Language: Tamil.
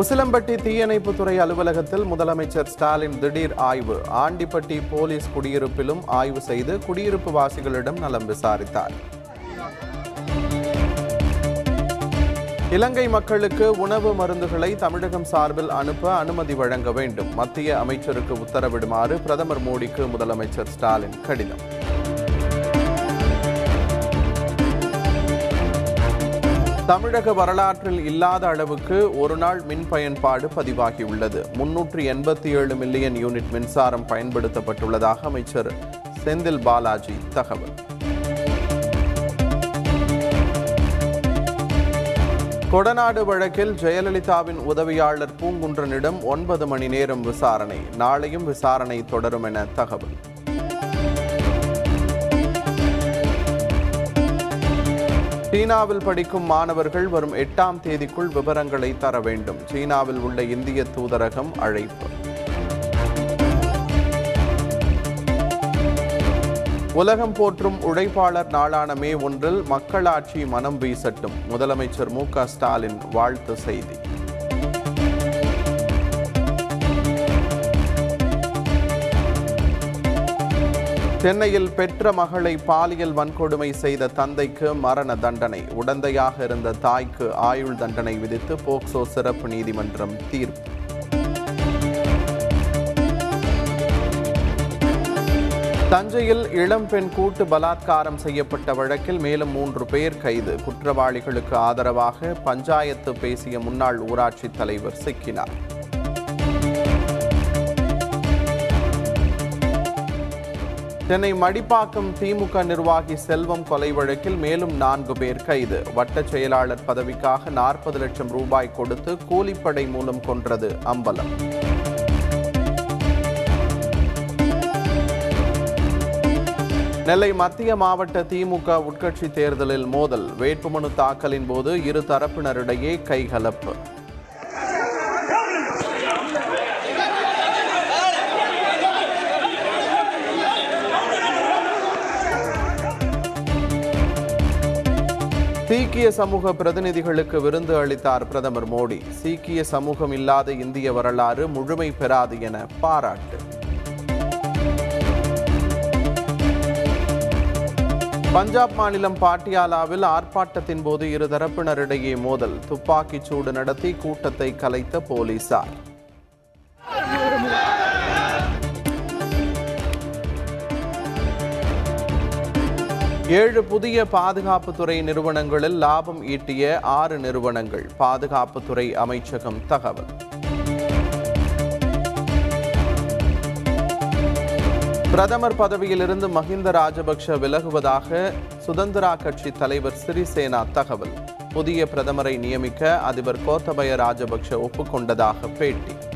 உசிலம்பட்டி தீயணைப்புத்துறை அலுவலகத்தில் முதலமைச்சர் ஸ்டாலின் திடீர் ஆய்வு. ஆண்டிப்பட்டி போலீஸ் குடியிருப்பிலும் ஆய்வு செய்து குடியிருப்பு வாசிகளிடம் நலம் விசாரித்தார். இலங்கை மக்களுக்கு உணவு மருந்துகளை தமிழகம் சார்பில் அனுப்ப அனுமதி வழங்க வேண்டும். மத்திய அமைச்சருக்கு உத்தரவிடுமாறு பிரதமர் மோடிக்கு முதலமைச்சர் ஸ்டாலின் கடிதம். தமிழக வரலாற்றில் இல்லாத அளவுக்கு ஒரு நாள் மின் பயன்பாடு பதிவாகியுள்ளது முன்னூற்று எண்பத்தி ஏழு மில்லியன் யூனிட் மின்சாரம் பயன்படுத்தப்பட்டுள்ளதாக அமைச்சர் செந்தில் பாலாஜி தகவல். கொடநாடு வழக்கில் ஜெயலலிதாவின் உதவியாளர் பூங்குன்றனிடம் ஒன்பது மணி நேரம் விசாரணை. நாளையும் விசாரணை தொடரும் என தகவல். சீனாவில் படிக்கும் மாணவர்கள் வரும் எட்டாம் தேதிக்குள் விவரங்களை தர வேண்டும். சீனாவில் உள்ள இந்திய தூதரகம் அழைப்பு. உலகம் போற்றும் உழைப்பாளர் நாளான மே ஒன்றில் மக்களாட்சி மனம் வீசட்டும். முதலமைச்சர் மு க ஸ்டாலின் வாழ்த்து செய்தி. சென்னையில் பெற்ற மகளை பாலியல் வன்கொடுமை செய்த தந்தைக்கு மரண தண்டனை. உடந்தையாக இருந்த தாய்க்கு ஆயுள் தண்டனை விதித்து போக்சோ சிறப்பு நீதிமன்றம் தீர்ப்பு. தஞ்சையில் இளம்பெண் கூட்டு பலாத்காரம் செய்யப்பட்ட வழக்கில் மேலும் மூன்று பேர் கைது. குற்றவாளிகளுக்கு ஆதரவாக பஞ்சாயத்து பேசிய முன்னாள் ஊராட்சி தலைவர் சிக்கினார். சென்னை மடிப்பாக்கம் திமுக நிர்வாகி செல்வம் கொலை வழக்கில் மேலும் நான்கு பேர் கைது. வட்ட செயலாளர் பதவிக்காக நாற்பது லட்சம் ரூபாய் கொடுத்து கூலிப்படை மூலம் கொன்றது அம்பலம். நெல்லை மத்திய மாவட்ட திமுக உட்கட்சி தேர்தலில் மோதல். வேட்புமனு தாக்கலின் போது இரு தரப்பினரிடையே கைகலப்பு. சீக்கிய சமூக பிரதிநிதிகளுக்கு விருந்து அளித்தார் பிரதமர் மோடி. சீக்கிய சமூகம் இல்லாத இந்திய வரலாறு முழுமை பெறாது என பாராட்டு. பஞ்சாப் மாநிலம் பாட்டியாலாவில் ஆர்ப்பாட்டத்தின் போது இரு தரப்பினரிடையே மோதல். துப்பாக்கிச் சூடு நடத்தி கூட்டத்தை கலைத்த போலீசார். ஏழு புதிய பாதுகாப்புத்துறை நிறுவனங்களில் லாபம் ஈட்டிய ஆறு நிறுவனங்கள். பாதுகாப்புத்துறை அமைச்சகம் தகவல். பிரதமர் பதவியிலிருந்து மஹிந்த ராஜபக்ஷ விலகுவதாக சுதந்திரா கட்சி தலைவர் சிறிசேனா தகவல். புதிய பிரதமரை நியமிக்க அதிபர் கோத்தபய ராஜபக்ஷ ஒப்புக்கொண்டதாக பேட்டி.